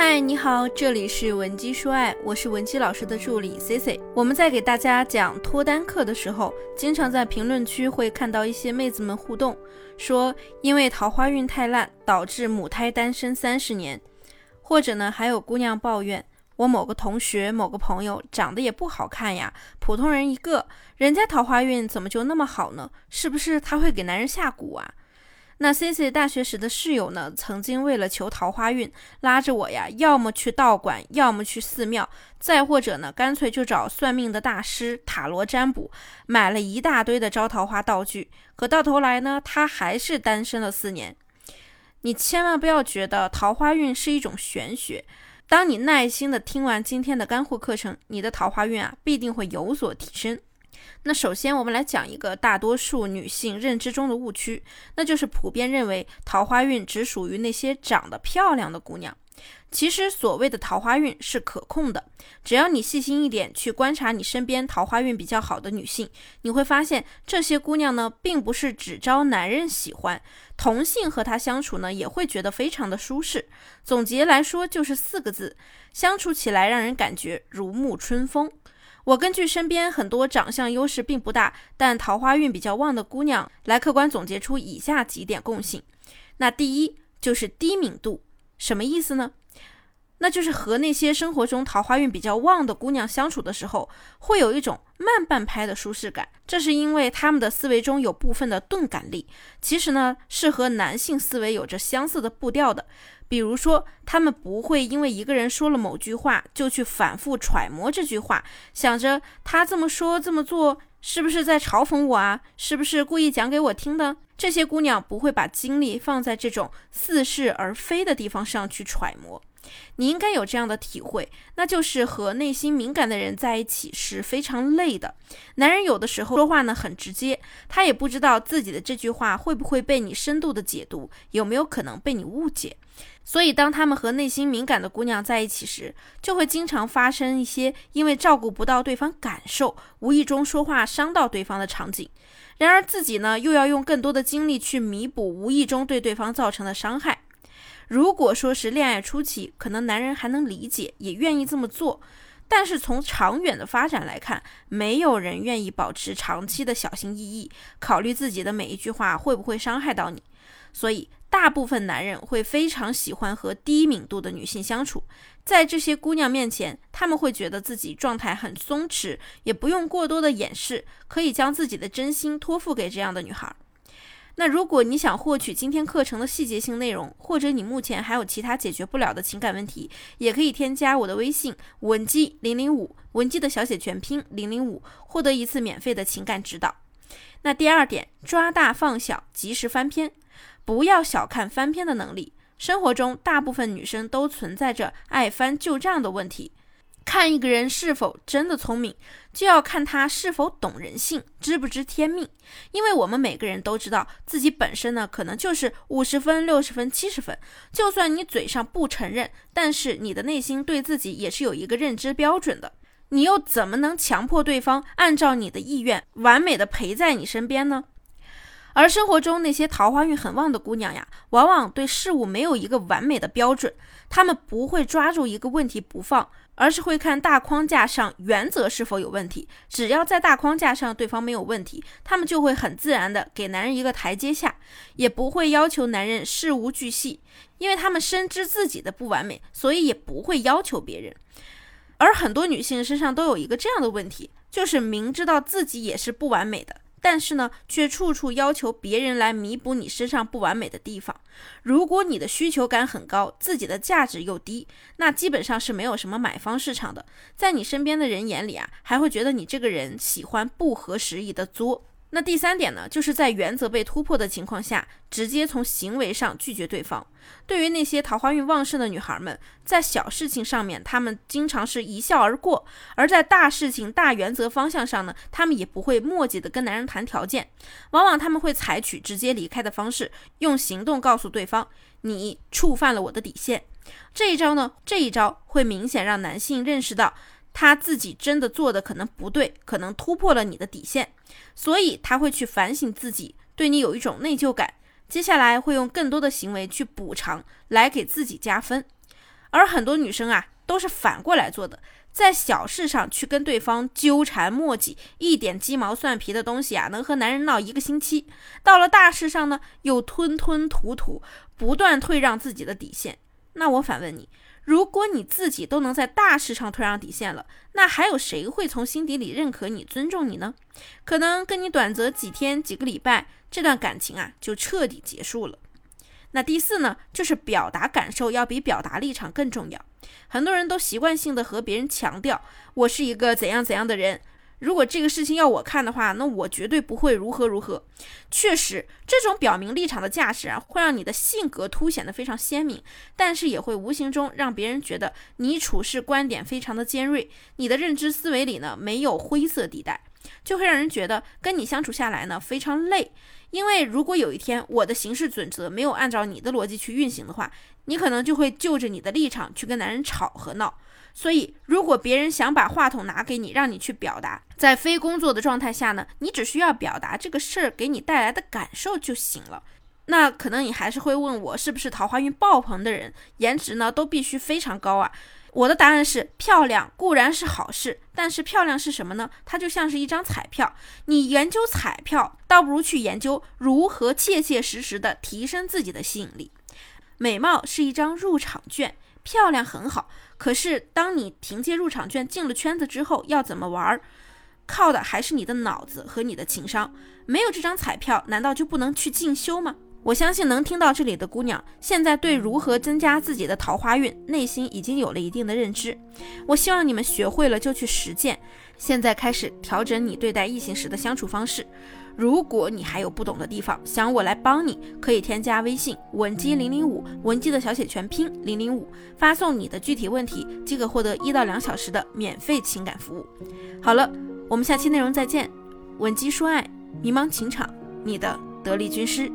嗨，你好，这里是文姬说爱，我是文姬老师的助理 C C。我们在给大家讲脱单课的时候，经常在评论区会看到一些妹子们互动，说因为桃花运太烂，导致母胎单身三十年，或者呢，还有姑娘抱怨我某个同学、某个朋友长得也不好看呀，普通人一个，人家桃花运怎么就那么好呢？是不是他会给男人下蛊啊？那 C C 大学时的室友呢，曾经为了求桃花运，拉着我呀，要么去道馆，要么去寺庙，再或者呢，干脆就找算命的大师、塔罗占卜，买了一大堆的招桃花道具。可到头来呢，他还是单身了四年。你千万不要觉得桃花运是一种玄学，当你耐心的听完今天的干货课程，你的桃花运啊，必定会有所提升。那首先，我们来讲一个大多数女性认知中的误区，那就是普遍认为桃花运只属于那些长得漂亮的姑娘。其实，所谓的桃花运是可控的，只要你细心一点去观察你身边桃花运比较好的女性，你会发现这些姑娘呢，并不是只招男人喜欢，同性和她相处呢，也会觉得非常的舒适。总结来说，就是四个字：相处起来让人感觉如沐春风。我根据身边很多长相优势并不大，但桃花运比较旺的姑娘来客观总结出以下几点共性。那第一就是低敏度，什么意思呢？那就是和那些生活中桃花运比较旺的姑娘相处的时候，会有一种慢半拍的舒适感。这是因为她们的思维中有部分的钝感力，其实呢是和男性思维有着相似的步调的。比如说，他们不会因为一个人说了某句话就去反复揣摩这句话，想着他这么说这么做是不是在嘲讽我啊？是不是故意讲给我听的？这些姑娘不会把精力放在这种似是而非的地方上去揣摩。你应该有这样的体会，那就是和内心敏感的人在一起是非常累的。男人有的时候说话呢很直接，他也不知道自己的这句话会不会被你深度的解读，有没有可能被你误解。所以，当他们和内心敏感的姑娘在一起时，就会经常发生一些因为照顾不到对方感受，无意中说话伤到对方的场景。然而自己呢，又要用更多的精力去弥补无意中对对方造成的伤害。如果说是恋爱初期，可能男人还能理解，也愿意这么做。但是从长远的发展来看，没有人愿意保持长期的小心翼翼，考虑自己的每一句话会不会伤害到你。所以，大部分男人会非常喜欢和低敏度的女性相处。在这些姑娘面前，他们会觉得自己状态很松弛，也不用过多的掩饰，可以将自己的真心托付给这样的女孩。那如果你想获取今天课程的细节性内容，或者你目前还有其他解决不了的情感问题，也可以添加我的微信文姬零零五，文姬的小写全拼零零五，获得一次免费的情感指导。那第二点，抓大放小，及时翻篇，不要小看翻篇的能力。生活中，大部分女生都存在着爱翻旧账的问题。看一个人是否真的聪明，就要看他是否懂人性，知不知天命。因为我们每个人都知道自己本身呢，可能就是五十分、六十分、七十分。就算你嘴上不承认，但是你的内心对自己也是有一个认知标准的。你又怎么能强迫对方按照你的意愿完美的陪在你身边呢？而生活中那些桃花运很旺的姑娘呀，往往对事物没有一个完美的标准，她们不会抓住一个问题不放。而是会看大框架上原则是否有问题，只要在大框架上对方没有问题，他们就会很自然的给男人一个台阶下，也不会要求男人事无巨细，因为他们深知自己的不完美，所以也不会要求别人。而很多女性身上都有一个这样的问题，就是明知道自己也是不完美的。但是呢，却处处要求别人来弥补你身上不完美的地方。如果你的需求感很高，自己的价值又低，那基本上是没有什么买方市场的。在你身边的人眼里啊，还会觉得你这个人喜欢不合时宜的作。那第三点呢，就是在原则被突破的情况下，直接从行为上拒绝对方。对于那些桃花运旺盛的女孩们，在小事情上面，她们经常是一笑而过；而在大事情、大原则方向上呢，她们也不会墨迹的跟男人谈条件，往往他们会采取直接离开的方式，用行动告诉对方你触犯了我的底线。这一招呢，这一招会明显让男性认识到。他自己真的做的可能不对，可能突破了你的底线，所以他会去反省自己，对你有一种内疚感。接下来会用更多的行为去补偿，来给自己加分。而很多女生啊，都是反过来做的，在小事上去跟对方纠缠磨叽，一点鸡毛蒜皮的东西啊，能和男人闹一个星期；到了大事上呢，又吞吞吐吐，不断退让自己的底线。那我反问你，如果你自己都能在大事上退让底线了，那还有谁会从心底里认可你、尊重你呢？可能跟你短则几天、几个礼拜，这段感情啊，就彻底结束了。那第四呢，就是表达感受要比表达立场更重要。很多人都习惯性的和别人强调，我是一个怎样怎样的人。如果这个事情要我看的话，那我绝对不会如何如何。确实，这种表明立场的架势啊，会让你的性格凸显得非常鲜明，但是也会无形中让别人觉得你处事观点非常的尖锐，你的认知思维里呢没有灰色地带，就会让人觉得跟你相处下来呢非常累。因为如果有一天我的行事准则没有按照你的逻辑去运行的话，你可能就会就着你的立场去跟男人吵和闹。所以，如果别人想把话筒拿给你，让你去表达，在非工作的状态下呢，你只需要表达这个事儿给你带来的感受就行了。那可能你还是会问我，是不是桃花运爆棚的人，颜值呢都必须非常高啊？我的答案是，漂亮固然是好事，但是漂亮是什么呢？它就像是一张彩票，你研究彩票，倒不如去研究如何切切实实的提升自己的吸引力。美貌是一张入场券，漂亮很好，可是当你凭借入场券进了圈子之后，要怎么玩儿？靠的还是你的脑子和你的情商。没有这张彩票，难道就不能去进修吗？我相信能听到这里的姑娘，现在对如何增加自己的桃花运，内心已经有了一定的认知。我希望你们学会了就去实践，现在开始调整你对待异性时的相处方式。如果你还有不懂的地方，想我来帮你，可以添加微信文姬零零五，文姬的小写全拼零零五，发送你的具体问题，即可获得一到两小时的免费情感服务。好了，我们下期内容再见。文姬说爱，迷茫情场，你的得力军师。